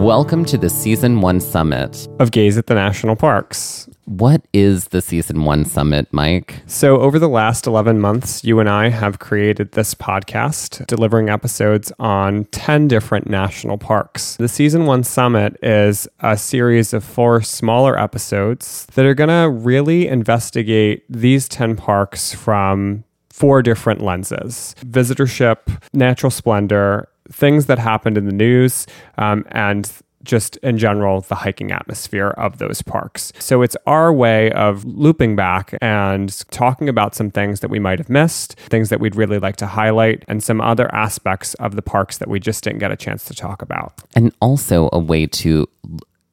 Welcome to the Season 1 Summit. Of Gaze at the National Parks. What is the Season 1 Summit, Mike? So, over the last 11 months, you and I have created this podcast, delivering episodes on 10 different national parks. The Season 1 Summit is a series of four smaller episodes that are going to really investigate these 10 parks from four different lenses visitorship, natural splendor, things that happened in the news, um, and just in general, the hiking atmosphere of those parks. So it's our way of looping back and talking about some things that we might have missed, things that we'd really like to highlight, and some other aspects of the parks that we just didn't get a chance to talk about. And also a way to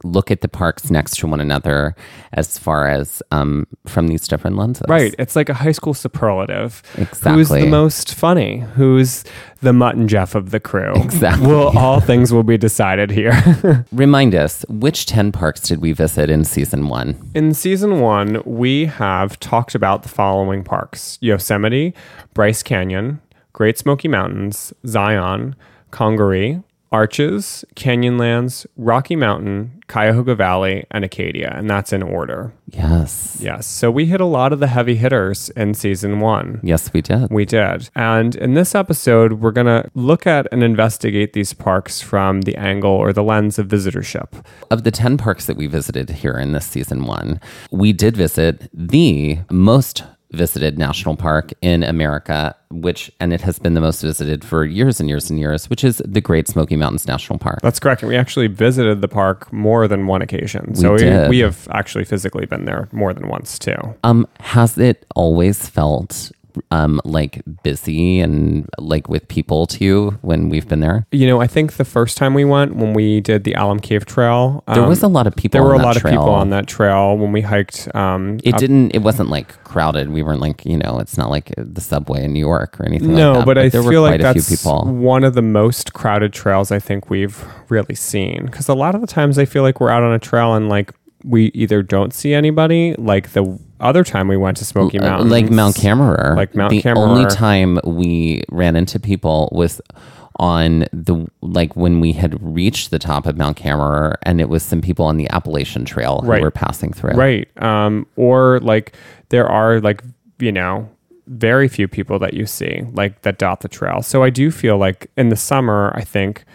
look at the parks next to one another as far as um, from these different lenses. Right. It's like a high school superlative. Exactly. Who's the most funny? Who's the Mutt and Jeff of the crew? Exactly. Well, all things will be decided here. Remind us, which 10 parks did we visit in season one? In season one, we have talked about the following parks Yosemite, Bryce Canyon, Great Smoky Mountains, Zion, Congaree, Arches, Canyonlands, Rocky Mountain, Cuyahoga Valley, and Acadia. And that's in order. Yes. Yes. So we hit a lot of the heavy hitters in season one. Yes, we did. We did. And in this episode, we're going to look at and investigate these parks from the angle or the lens of visitorship. Of the 10 parks that we visited here in this season one, we did visit the most visited national park in America, which, and it has been the most visited for years and years and years, which is the Great Smoky Mountains National Park. That's correct. And we actually visited the park more than one occasion. So we, did. we have actually physically been there more than once too. Um, has it always felt um like busy and like with people too when we've been there? You know, I think the first time we went, when we did the Alum Cave Trail, There um, was a lot of people. there were on a that lot trail. of people on that trail when we hiked. Um, It up- didn't. It wasn't like crowded. We weren't like you know. It's not like the subway in New York or anything. No, like that, but I there feel like that's one of the most crowded trails I think we've really seen. Because a lot of the times I feel like we're out on a trail and like we either don't see anybody, like the other time we went to Smoky Mountain, like Mount Cammerer. Like Mount the Cammerer. only time we ran into people was on the like when we had reached the top of Mount Cammerer, and it was some people on the Appalachian Trail who Right. were passing through. right? Um, or like there are like you know very few people that you see like that dot the trail. So I do feel like in the summer, I think.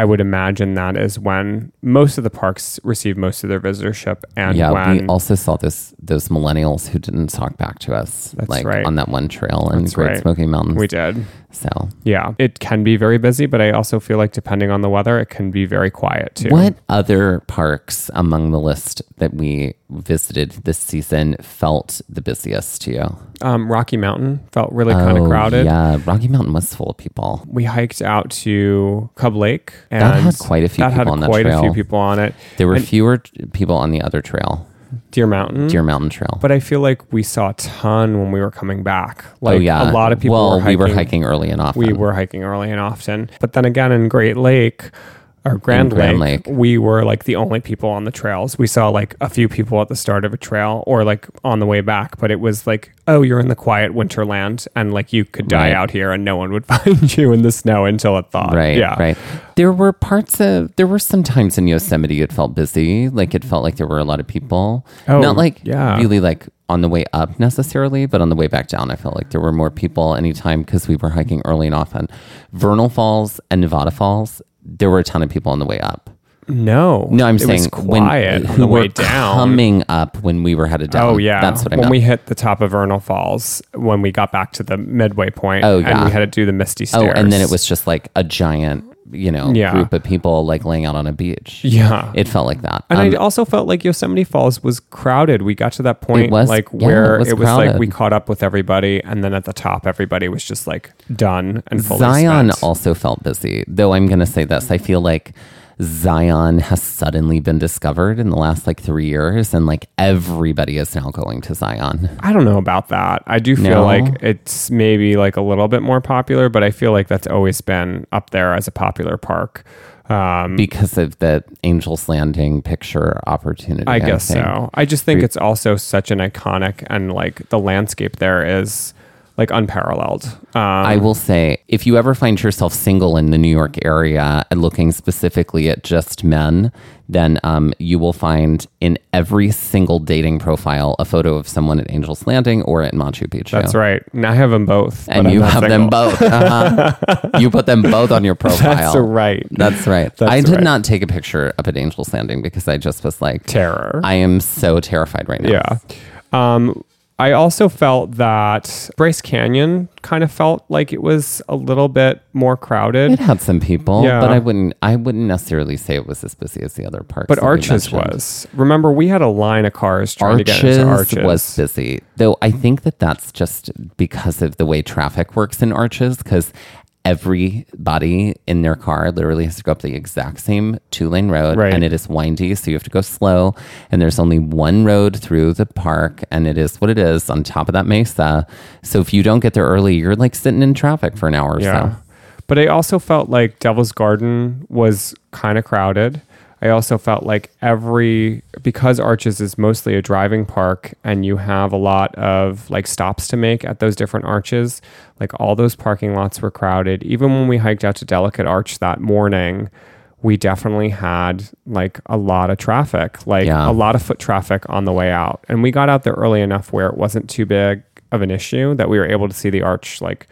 I would imagine that is when most of the parks receive most of their visitorship, and Yeah, when we also saw this those millennials who didn't talk back to us, That's like right. on that one trail in That's Great right. Smoky Mountains. we did. So, Yeah, it can be very busy, but I also feel like depending on the weather, it can be very quiet too. what other parks among the list that we visited this season felt the busiest to you? Um, Rocky Mountain felt really kind of Oh, crowded. Yeah, Rocky Mountain was full of people. We hiked out to Cub Lake, and That had quite a few that people had on that quite a few people on it. There were And- fewer people on the other trail. Deer Mountain. Deer Mountain Trail. But I feel like we saw a ton when we were coming back. Oh, like oh yeah, a lot of people Well, were hiking. we were hiking early and often. We were hiking early and often. But then again in Great Lake or Grand, Grand Lake, Lake. we were like the only people on the trails. We saw like a few people at the start of a trail or like on the way back, but it was like, oh, you're in the quiet winterland and like you could die Right. out here and no one would find you in the snow until it thawed. Right, Yeah. right. There were parts of there were some times in Yosemite it felt busy, like it felt like there were a lot of people. Oh, Not like yeah. really like on the way up necessarily, but on the way back down, I felt like there were more people anytime because we were hiking early and often. Vernal Falls and Nevada Falls, there were a ton of people on the way up. No. No, I'm it saying was quiet when on the who way were down. coming up when we were headed down. Oh yeah, that's what I when meant. we hit the top of Vernal Falls, when we got back to the midway point, Oh, and yeah. we had to do the misty stairs. oh, and then it was just like a giant, you know, Yeah. group of people like laying out on a beach. yeah. It felt like that. and Um, I also felt like Yosemite Falls was crowded. We got to that point, was- like yeah, where it was it was like we caught up with everybody, and then at the top, everybody was just like done and fully Zion spent. also felt busy, though I'm going to say this. I feel like Zion has suddenly been discovered in the last like three years, and like everybody is now going to Zion. I don't know about that. I do feel No? like it's maybe like a little bit more popular, but I feel like that's always been up there as a popular park. Um, Because of the Angels Landing picture opportunity. I guess think. so. I just think it's also such an iconic and like the landscape there is like unparalleled. Um, I will say, if you ever find yourself single in the New York area and looking specifically at just men, then um, you will find in every single dating profile a photo of someone at Angels Landing or at Machu Picchu. that's right. And I have them both. And you have them both. Uh-huh. you put them both on your profile. That's right. That's right. That's I did right. not take a picture up at Angels Landing because I just was like, Terror. I am so terrified right now. yeah. Um, I also felt that Bryce Canyon kind of felt like it was a little bit more crowded. It had some people, Yeah. but I wouldn't. I wouldn't necessarily say it was as busy as the other parks. but Arches was. Remember, we had a line of cars trying to get into Arches Arches. was busy, though. I think that that's just because of the way traffic works in Arches, because everybody in their car literally has to go up the exact same two lane road, Right. and it is windy, so you have to go slow. And there's only one road through the park, and it is what it is on top of that mesa. So if you don't get there early, you're like sitting in traffic for an hour or Yeah. so. But I also felt like Devil's Garden was kind of crowded. I also felt like every because Arches is mostly a driving park and you have a lot of like stops to make at those different arches, like all those parking lots were crowded. Even when we hiked out to Delicate Arch that morning, we definitely had like a lot of traffic, like Yeah. a lot of foot traffic on the way out. And we got out there early enough where it wasn't too big of an issue that we were able to see the arch like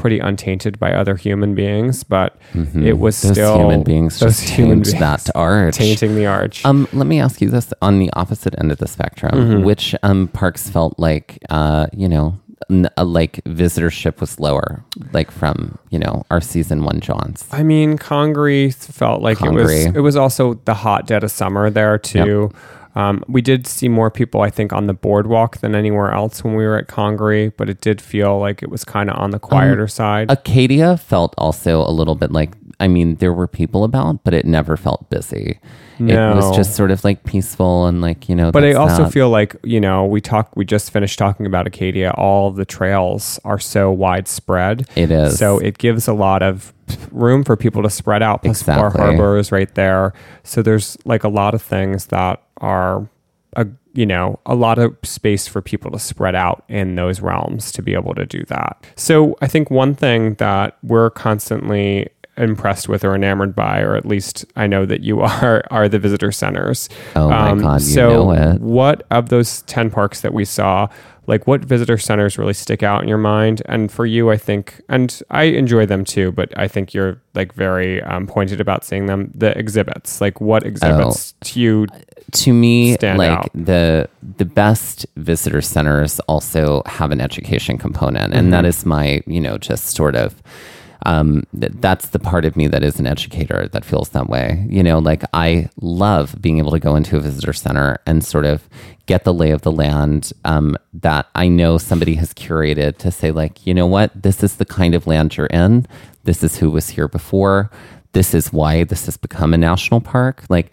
pretty untainted by other human beings, but it was Mm-hmm. Those still human beings those just human beings that arch. tainting the arch. Um, let me ask you this: on the opposite end of the spectrum, Mm-hmm. which um parks felt like uh you know n- uh, like visitorship was lower, like from you know our season one jaunts. I mean, Congaree felt like it was. It was also the hot dead of summer there too. Um, we did see more people, I think, on the boardwalk than anywhere else when we were at Congaree, but it did feel like it was kind of on the quieter side. Acadia felt also a little bit like I mean there were people about, but it never felt busy. No. It was just sort of like peaceful and like you know. But I also that. feel like you know we talk. We just finished talking about Acadia. All the trails are so widespread. It is. so it gives a lot of room for people to spread out. Plus, Bar Exactly. Harbor is right there. So there's like a lot of things that are, a, you know, a lot of space for people to spread out in those realms to be able to do that. So I think one thing that we're constantly impressed with or enamored by, or at least I know that you are, are the visitor centers. Um, Oh my God, you so know it. what of those 10 parks that we saw like what visitor centers really stick out in your mind and for you i think and i enjoy them too but i think you're like very um, pointed about seeing them the exhibits like what exhibits to you to me stand like out. the the best visitor centers also have an education component and Mm-hmm. that is my you know just sort of um th- that's the part of me that is an educator that feels that way. You know like i love being able to go into a visitor center and sort of get the lay of the land um, that i know somebody has curated to say like you know what? This is the kind of land you're in. This is who was here before. This is why this has become a national park. Like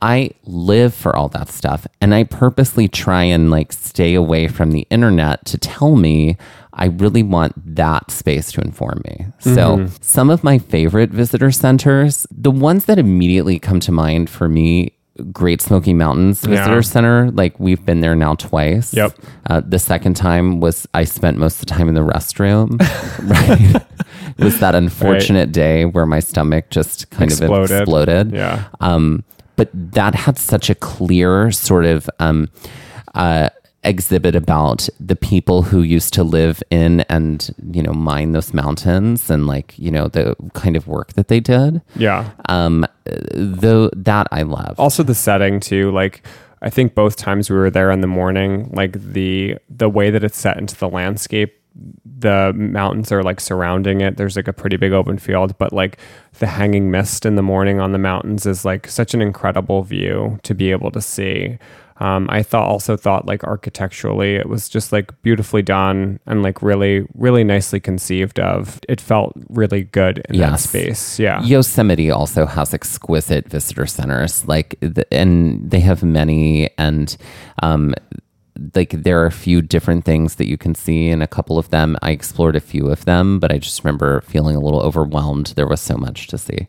I live for all that stuff. And I purposely try and like stay away from the internet to tell me I really want that space to inform me. So, some of my favorite visitor centers, the ones that immediately come to mind for me, Great Smoky Mountains Visitor Yeah. Center, like we've been there now twice. Yep. Uh, the second time was I spent most of the time in the restroom. right. it was that unfortunate day where my stomach just kind Exploded. of exploded. Yeah. Um, but that had such a clear sort of um, uh, exhibit about the people who used to live in and you know mine those mountains and like you know the kind of work that they did. Yeah. Um, though that I love. also the setting too like i think both times we were there in the morning like the the way that it's set into the landscape the mountains are like surrounding it there's like a pretty big open field but like the hanging mist in the morning on the mountains is like such an incredible view to be able to see um, i thought also thought like architecturally it was just like beautifully done and like really really nicely conceived of it felt really good in that space yeah Yosemite also has exquisite visitor centers, like, the, and they have many, and um, like there are a few different things that you can see in a couple of them. I explored a few of them, but I just remember feeling a little overwhelmed. There was so much to see.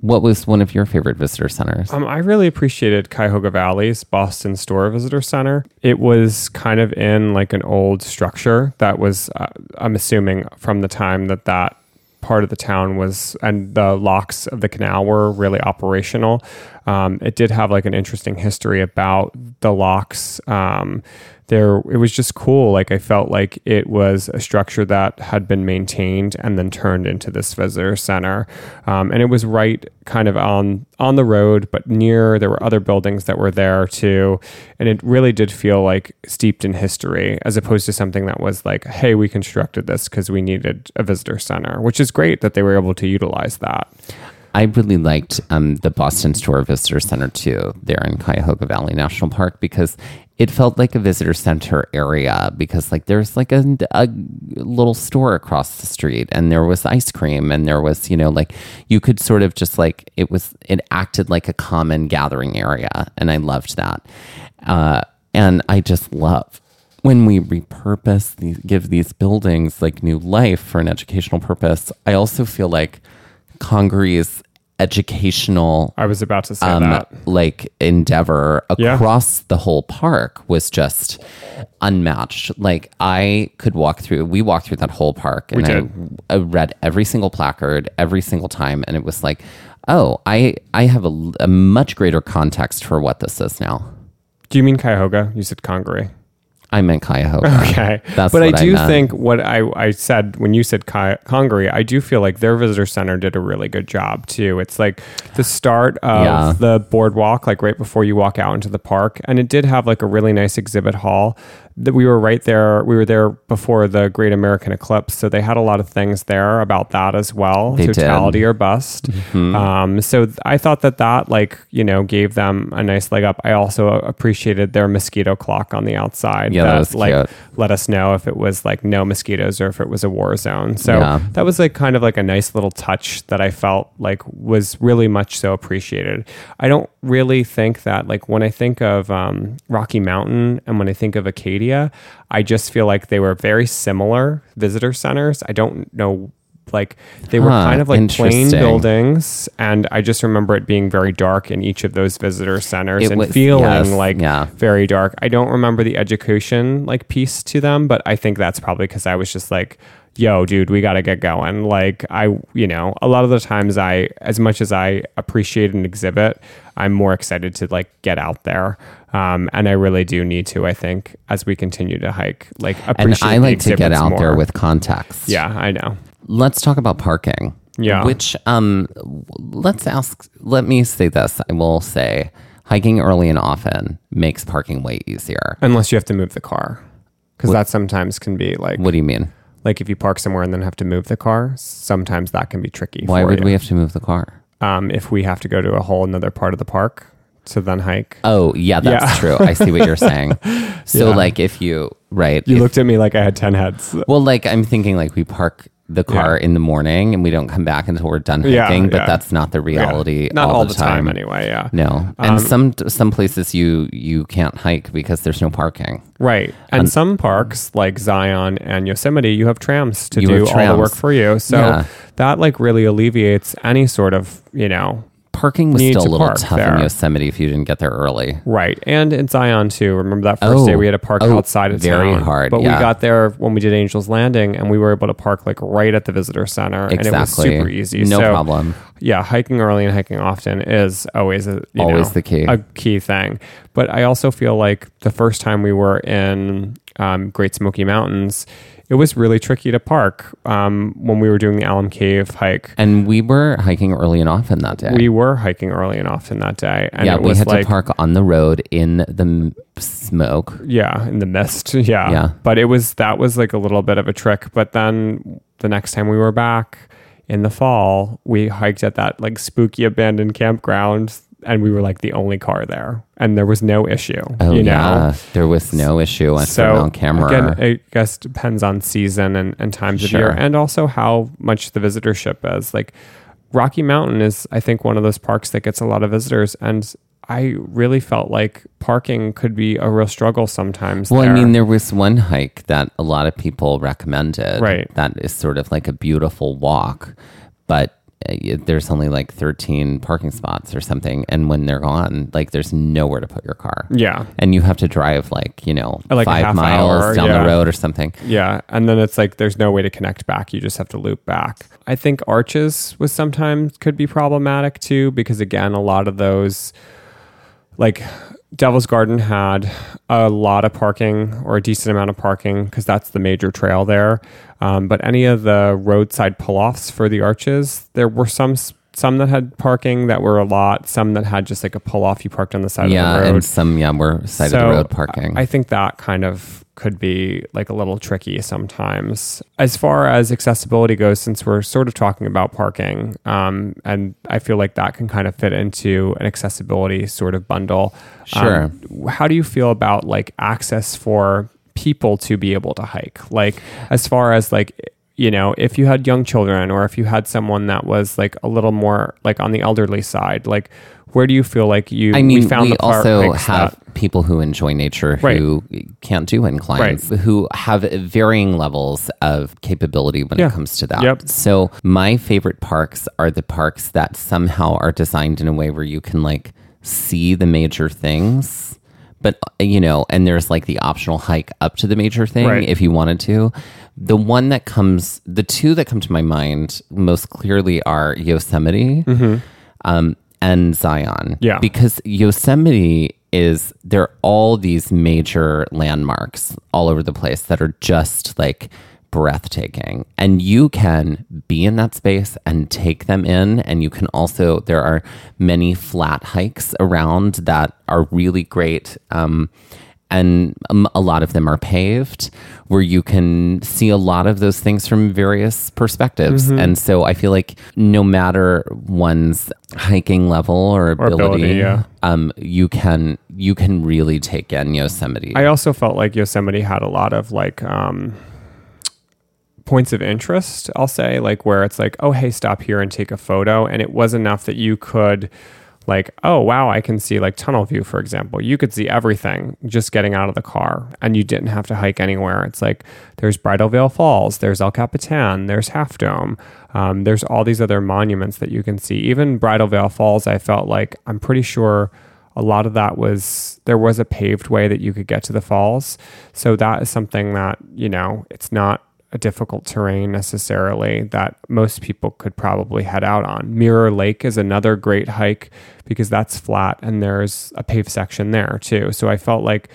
What was one of your favorite visitor centers? Um, I really appreciated Cuyahoga Valley's Boston Store Visitor Center. It was kind of in like an old structure that was, uh, I'm assuming, from the time that that part of the town was and the locks of the canal were really operational. Um, it did have like an interesting history about the locks. Um, there, it was just cool. Like I felt like it was a structure that had been maintained and then turned into this visitor center, um, and it was right kind of on on the road, but near. There were other buildings that were there too, and it really did feel like steeped in history, as opposed to something that was like, "Hey, we constructed this because we needed a visitor center," which is great that they were able to utilize that. I really liked um, the Boston Store Visitor Center too, there in Cuyahoga Valley National Park, because it felt like a visitor center area. Because like there's like a, a little store across the street, and there was ice cream, and there was you know like you could sort of just like it was it acted like a common gathering area, and I loved that. Uh, and I just love when we repurpose these, give these buildings like new life for an educational purpose. I also feel like Congaree's educational I was about to say um, that. like endeavor Yeah. across the whole park was just unmatched. Like I could walk through, we walked through that whole park and. I, I read every single placard every single time. And it was like, oh, I, I have a, a much greater context for what this is now. Do you mean Cuyahoga? You said Congaree. I meant Cuyahoga. Okay. That's but I I do meant. think what I, I said when you said Ki- Congaree, I do feel like their visitor center did a really good job too. It's like the start of Yeah. the boardwalk, like right before you walk out into the park. And it did have like a really nice exhibit hall that we were right there. We were there before the Great American Eclipse. So they had a lot of things there about that as well. They did. Mm-hmm. Totality or bust. Um, so th- I thought that that like, you know, gave them a nice leg up. I also appreciated their mosquito clock on the outside Yeah, that was like cute. let us know if it was like no mosquitoes or if it was a war zone. So Yeah. that was like kind of like a nice little touch that I felt like was really much so appreciated. I don't really think that like when I think of um, Rocky Mountain and when I think of Acadia, I just feel like they were very similar visitor centers. I don't know. Like they were Huh, kind of like plain buildings, and I just remember it being very dark in each of those visitor centers It and was- feeling yes, like yeah. very dark. I don't remember the education like piece to them, but I think that's probably because I was just like, yo, dude, we got to get going. Like, I, you know, a lot of the times I, as much as I appreciate an exhibit, I'm more excited to like get out there. Um, and I really do need to, I think, as we continue to hike, like appreciate And I like to get out there with context. Yeah, I know. Let's talk about parking. Yeah. Which um let's ask let me say this. I will say hiking early and often makes parking way easier. Unless you have to move the car. Because that sometimes can be like, What do you mean? Like if you park somewhere and then have to move the car, sometimes that can be tricky. Why would you. we have to move the car? um, if we have to go to a whole another part of the park to then hike. Oh, yeah, that's Yeah. true. I see what you're saying. So Yeah. like if you right You if- looked at me like I had 10 heads. Well, like I'm thinking like we park the car in the morning and we don't come back until we're done Yeah, hiking, but that's not the reality. Not all, the time. time anyway. Yeah. No, and um, some some places you you can't hike because there's no parking. Right. And some parks like Zion and Yosemite, you have trams to You do have all the work for you. So Yeah. that like really alleviates any sort of, you know, Parking was Need still a to little park tough there. in Yosemite if you didn't get there early. right. And in Zion too. Remember that first Oh. day we had to park Oh, outside of very town. hard, But yeah. we got there when we did Angels Landing and we were able to park like right at the visitor center. And it was Exactly. super easy. No So, problem. Yeah, hiking early and hiking often is always a you Always know, the key. a key thing. But I also feel like the first time we were in um, Great Smoky Mountains, it was really tricky to park um, when we were doing the Alum Cave hike. And we were hiking early and often that day. We were hiking early and often that day, and yeah, we had like to park on the road in the m- smoke. yeah in the mist. Yeah, Yeah. But it was that was like a little bit of a trick. But then the next time we were back in the fall, we hiked at that like spooky abandoned campground. And we were like the only car there, and there was no issue. Oh you know? yeah, there was no issue on so on camera. again i guess depends on season and, and times of year and also how much the visitorship is like rocky mountain is i think one of those parks that gets a lot of visitors and i really felt like parking could be a real struggle sometimes well, I mean, there was one hike that a lot of people recommended. Right. That is sort of like a beautiful walk, but Uh, there's only like 13 parking spots or something, and when they're gone, like there's nowhere to put your car. yeah And you have to drive like you know Like five miles hour, down yeah. the road or something. Yeah. And then it's like there's no way to connect back. You just have to loop back. I think arches was sometimes could be problematic too, because again, a lot of those like Devil's Garden had a lot of parking or a decent amount of parking because that's the major trail there. Um, but any of the roadside pull offs for the arches, there were some some that had parking that were a lot, some that had just like a pull off you parked on the side Yeah, of the road. and some yeah were side of the road parking. I think that kind of could be like a little tricky sometimes. As far as accessibility goes, since we're sort of talking about parking, um, and I feel like that can kind of fit into an accessibility sort of bundle. Sure. Um, how do you feel about like access for people to be able to hike? Like, as far as like, you know, if you had young children or if you had someone that was like a little more like on the elderly side, like, where do you feel like you? I mean, we, found the park also have that- people who enjoy nature Right. who can't do inclines, who have varying levels of capability when Yeah. it comes to that. Yep. So, my favorite parks are the parks that somehow are designed in a way where you can like see the major things. But you know, and there's like the optional hike up to the major thing Right. if you wanted to. The one that comes, the two that come to my mind most clearly are Yosemite um, and Zion. Yeah. Because Yosemite is, there are all these major landmarks all over the place that are just like breathtaking. And you can be in that space and take them in. And you can also, there are many flat hikes around that are really great. Um, and um, a lot of them are paved where you can see a lot of those things from various perspectives Mm-hmm. and so i feel like no matter one's hiking level or ability, ability, yeah. um, you can you can really take in yosemite I also felt like Yosemite had a lot of like um, points of interest, I'll say, like where it's like, oh, hey, stop here and take a photo. And it was enough that you could, like, oh, wow, I can see like tunnel view, for example. You could see everything just getting out of the car and you didn't have to hike anywhere. It's like there's Bridal Veil Falls, there's El Capitan, there's Half Dome. Um, there's all these other monuments that you can see. Even Bridal Veil Falls, I felt like I'm pretty sure a lot of that was there was a paved way that you could get to the falls. So that is something that, you know, it's not a difficult terrain necessarily that most people could probably head out on. Mirror Lake is another great hike because that's flat and there's a paved section there too. So I felt like,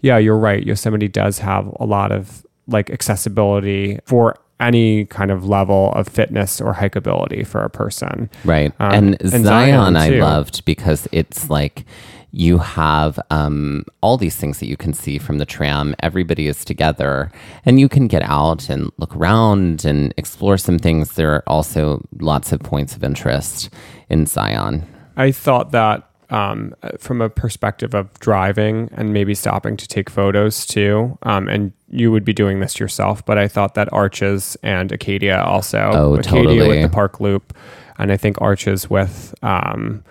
yeah, you're right. Yosemite does have a lot of like accessibility for any kind of level of fitness or hikeability for a person. right Um, and, and zion, Zion, i loved because it's like you have um, all these things that you can see from the tram everybody is together and you can get out and look around and explore some things there are also lots of points of interest in zion I thought that um, from a perspective of driving and maybe stopping to take photos too. Um, and you would be doing this yourself, but I thought that Arches and Acadia also. Oh, Acadia totally. with the Park Loop, and I think Arches with um,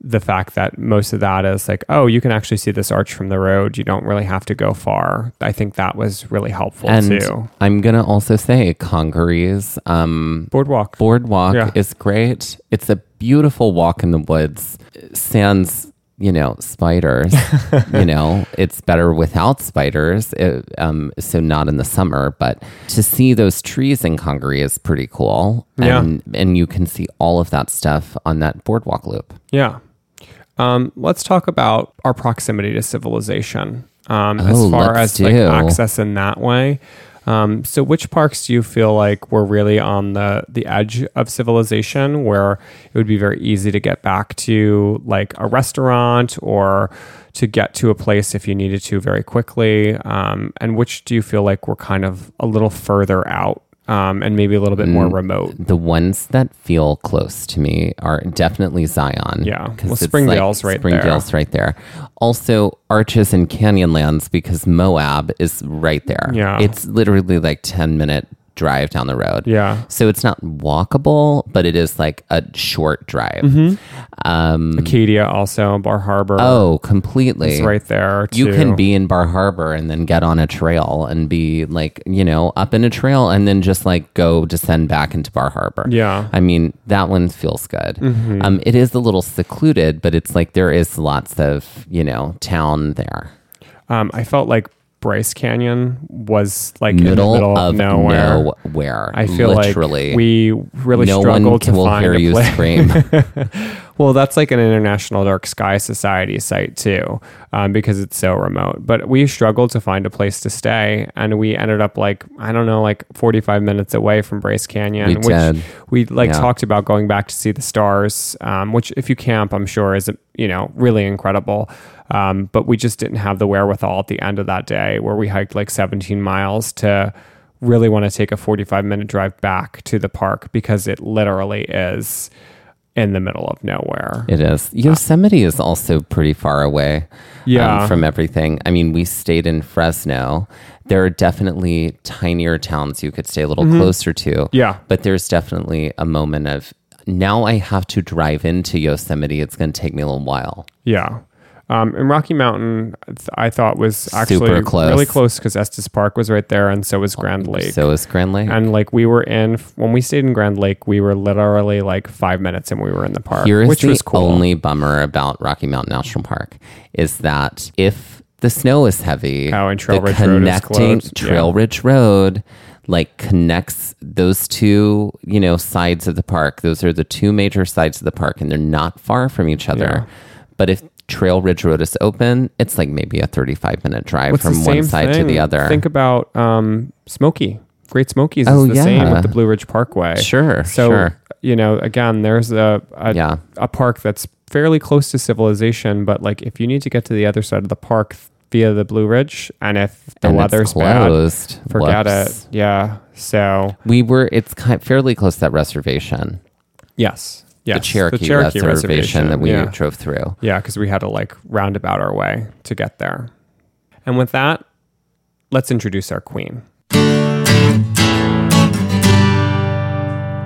the fact that most of that is like, oh, you can actually see this arch from the road. You don't really have to go far. I think that was really helpful And too. I'm gonna also say Congaree um, Boardwalk. boardwalk Yeah. is great. It's a beautiful walk in the woods. Sans, you know, spiders. you know, it's better without spiders. It, um, so not in the summer, but to see those trees in Congaree is pretty cool. Yeah. And, and you can see all of that stuff on that boardwalk loop. Yeah. Um, let's talk about our proximity to civilization um, as Oh, far let's as like do. access in that way. Um, so, which parks do you feel like were really on the the edge of civilization, where it would be very easy to get back to like a restaurant or to get to a place if you needed to very quickly? Um, and which do you feel like were kind of a little further out um, and maybe a little bit Mm. more remote? The ones that feel close to me are definitely Zion. Yeah, Well, Springdale's right there. Springdale's right there. Also, Arches and Canyonlands because Moab is right there. Yeah. It's literally like 10 minute drive down the road. Yeah. So it's not walkable, but it is like a short drive. Mm-hmm. Um, Acadia also, Bar Harbor. oh, completely. It's right there. You can be in Bar Harbor and then get on a trail and be like, you know, up in a trail and then just like go descend back into Bar Harbor. Yeah. I mean, that one feels good. Mm-hmm. Um, it is a little secluded, but it's like there is lots of, you know, town there. Um, I felt like Bryce Canyon was like Middle, in the middle of nowhere. nowhere. I feel literally. like we really no struggled one to will find hear a you place. scream. well, that's like an International Dark Sky Society site too, um, because it's so remote. But we struggled to find a place to stay, and we ended up like I don't know, like forty-five minutes away from Bryce Canyon, We which did. we like Yeah. talked about going back to see the stars. Um, which, if you camp, I'm sure is you know really incredible. Um, but we just didn't have the wherewithal at the end of that day where we hiked like 17 miles to really want to take a 45 minute drive back to the park because it literally is in the middle of nowhere. It is. Yosemite is also pretty far away um, Yeah. from everything. I mean, we stayed in Fresno. There are definitely tinier towns you could stay a little closer to. Mm-hmm. Yeah. But there's definitely a moment of now I have to drive into Yosemite. It's going to take me a little while. Yeah. Um, and Rocky Mountain, I thought was actually Super close. really close because Estes Park was right there, and so was Grand Lake. So is Grand Lake. and like we were in when we stayed in Grand Lake, we were literally like five minutes and we were in the park, Here is which the was cool. only bummer about Rocky Mountain National Park is that if the snow is heavy, Oh, and Trail the Ridge Road connecting closed. Trail Yeah. Ridge Road like connects those two, you know, sides of the park. Those are the two major sides of the park, and they're not far from each other. Yeah. But if Trail Ridge Road is open, it's like maybe a 35 minute drive the from one side to the other. Think about um, Smoky. Great Smokies Oh, is the same with the Blue Ridge Parkway. Sure, So sure. you know, again, there's a a, Yeah. a park that's fairly close to civilization, but like if you need to get to the other side of the park via the Blue Ridge, and if the and weather's closed. bad, forget Whoops. it. Yeah. So We were, it's kind fairly close to that reservation. yes, yes, the Cherokee, reservation, that we yeah. drove through. Yeah, because we had to like roundabout our way to get there. And with that, let's introduce our queen.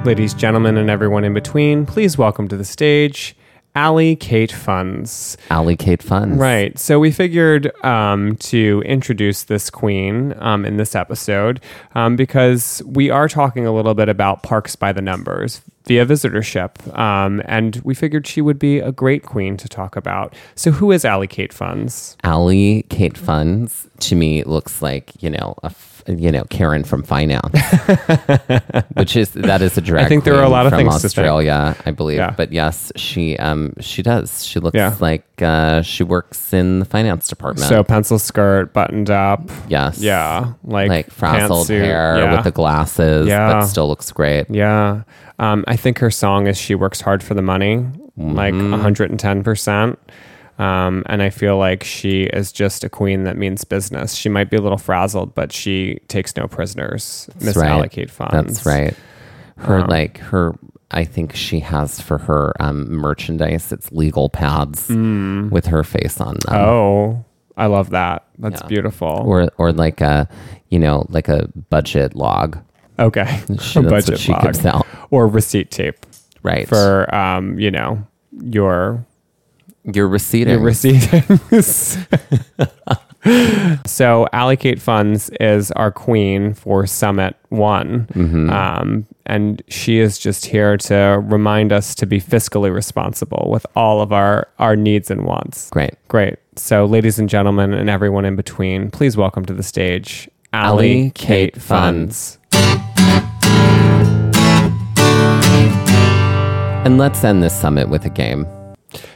Ladies, gentlemen, and everyone in between, please welcome to the stage Allie Kate Funds. Allocate funds. Right. So we figured um, to introduce this queen um, in this episode um, because we are talking a little bit about parks by the numbers via visitorship. Um, and we figured she would be a great queen to talk about. So, who is Allie Kate Funds? Allie Kate Funds to me looks like you know a f- you know Karen from finance, which is that is a drag. I think there are a lot of from things. Australia, I believe. Yeah. But yes, she um she does. She looks Yeah. like uh, she works in the finance department. So, pencil skirt, buttoned up. yes, Yeah. Like, like frazzled pantsuit. hair Yeah. with the glasses, Yeah. but still looks great. Yeah. Um, I think her song is She Works Hard for the Money, like Mm-hmm. 110%. Um, and I feel like she is just a queen that means business. She might be a little frazzled, but she takes no prisoners. Misallocate right. Funds. That's right. Her Um, like her I think she has for her um, merchandise. It's legal pads with her face on them. Oh, I love that. That's Yeah. beautiful. Or, or like a, you know, like a budget log. okay. She, A budget log. Or receipt tape Right. for, um, you know, your your receipting. your receipts. so allocate funds is our queen for summit one Mm-hmm. um, and she is just here to remind us to be fiscally responsible with all of our our needs and wants Great. great so ladies and gentlemen and everyone in between please welcome to the stage Allie Kate Funds. And let's end this summit with a game.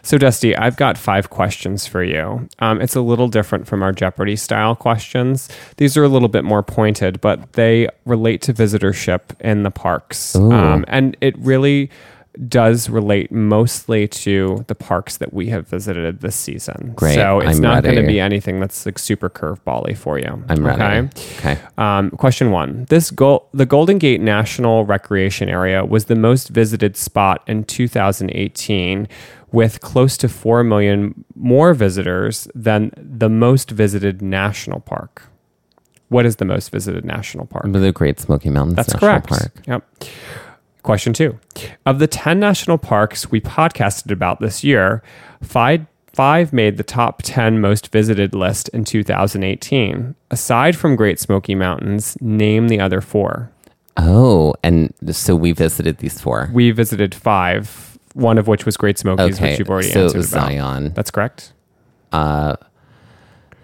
So, Dusty, I've got five questions for you. Um, it's a little different from our Jeopardy style questions. These are a little bit more pointed, but they relate to visitorship in the parks. Um, and it really does relate mostly to the parks that we have visited this season. Great. So, it's I'm not going to be anything that's like super curvebally for you. I'm ready. Okay? Okay. Um, question one: This goal, the Golden Gate National Recreation Area, was the most visited spot in 2018, with close to four million more visitors than the most visited national park. What is the most visited national park? The Great Smoky Mountains That's National correct. Park. Yep. Question two. Of the 10 national parks we podcasted about this year, five, five made the top 10 most visited list in 2018. Aside from Great Smoky Mountains, name the other four. Oh, and so we visited these four. We visited five, one of which was Great Smokies, Okay, which you've already so answered about. Zion. That's correct.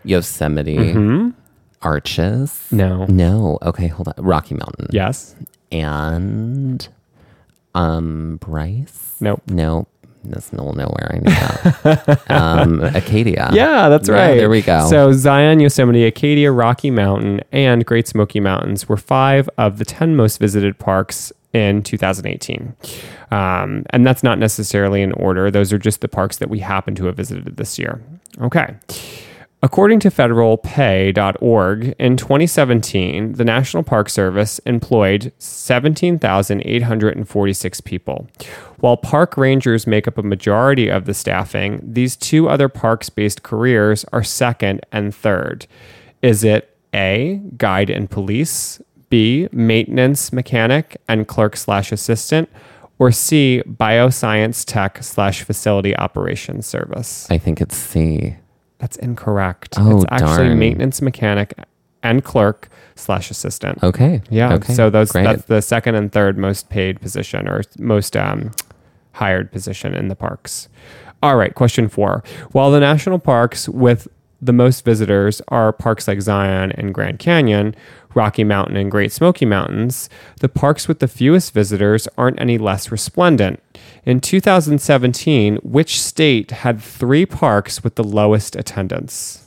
Yosemite, Arches. No. No. Okay, hold on. Rocky Mountain. Yes. And um Bryce? Nope. No. That's of nowhere. I that. um, Acadia. Yeah, that's Yeah, right. there we go. So Zion, Yosemite, Acadia, Rocky Mountain, and Great Smoky Mountains were five of the 10 most visited parks in 2018. Um, and that's not necessarily in order. Those are just the parks that we happen to have visited this year. Okay. According to federalpay.org, in 2017, the National Park Service employed 17,846 people. While park rangers make up a majority of the staffing, these two other parks based careers are second and third. Is it A, guide and police, B, maintenance mechanic and clerk slash assistant, or C, bioscience tech slash facility operations service? I think it's C. That's incorrect. Oh, it's actually darn. maintenance mechanic and clerk slash assistant. Okay. Yeah. Okay. So those Great. that's the second and third most paid position or most um, hired position in the parks. All right. Question four. While the national parks with the most visitors are parks like Zion and Grand Canyon, Rocky Mountain, and Great Smoky Mountains, the parks with the fewest visitors aren't any less resplendent. In 2017, which state had three parks with the lowest attendance?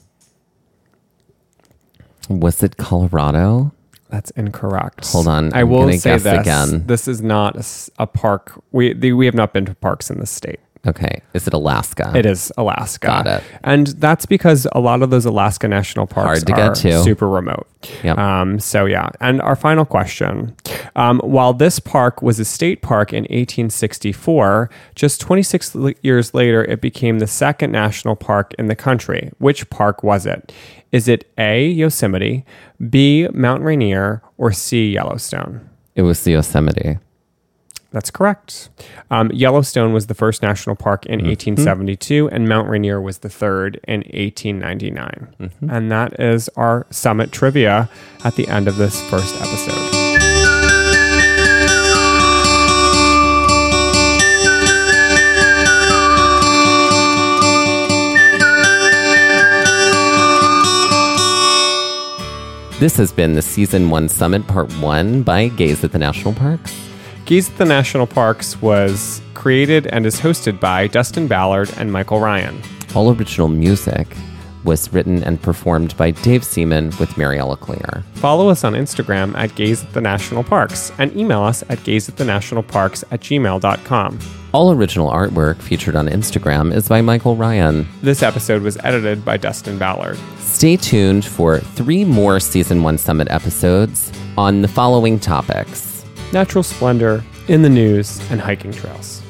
Was it Colorado? That's incorrect. Hold on, I I'm will say guess this. again. This is not a park. We the, we have not been to parks in this state. Okay. Is it Alaska? It is Alaska. Got it. And that's because a lot of those Alaska national parks Hard to are get to. super remote. Yep. Um, so yeah. And our final question: um, While this park was a state park in 1864, just 26 l- years later, it became the second national park in the country. Which park was it? Is it A. Yosemite, B. Mount Rainier, or C. Yellowstone? It was the Yosemite. That's correct. Um, Yellowstone was the first national park in 1872, and Mount Rainier was the third in 1899. And that is our summit trivia at the end of this first episode. This has been the Season 1 Summit Part 1 by Gaze at the National Parks. Gaze at the National Parks was created and is hosted by Dustin Ballard and Michael Ryan. All original music was written and performed by Dave Seaman with Mariella Clear. Follow us on Instagram at Gaze at the National Parks and email us at gazeatthenationalparks at gmail.com. All original artwork featured on Instagram is by Michael Ryan. This episode was edited by Dustin Ballard. Stay tuned for three more Season 1 Summit episodes on the following topics natural splendor, in the news, and hiking trails.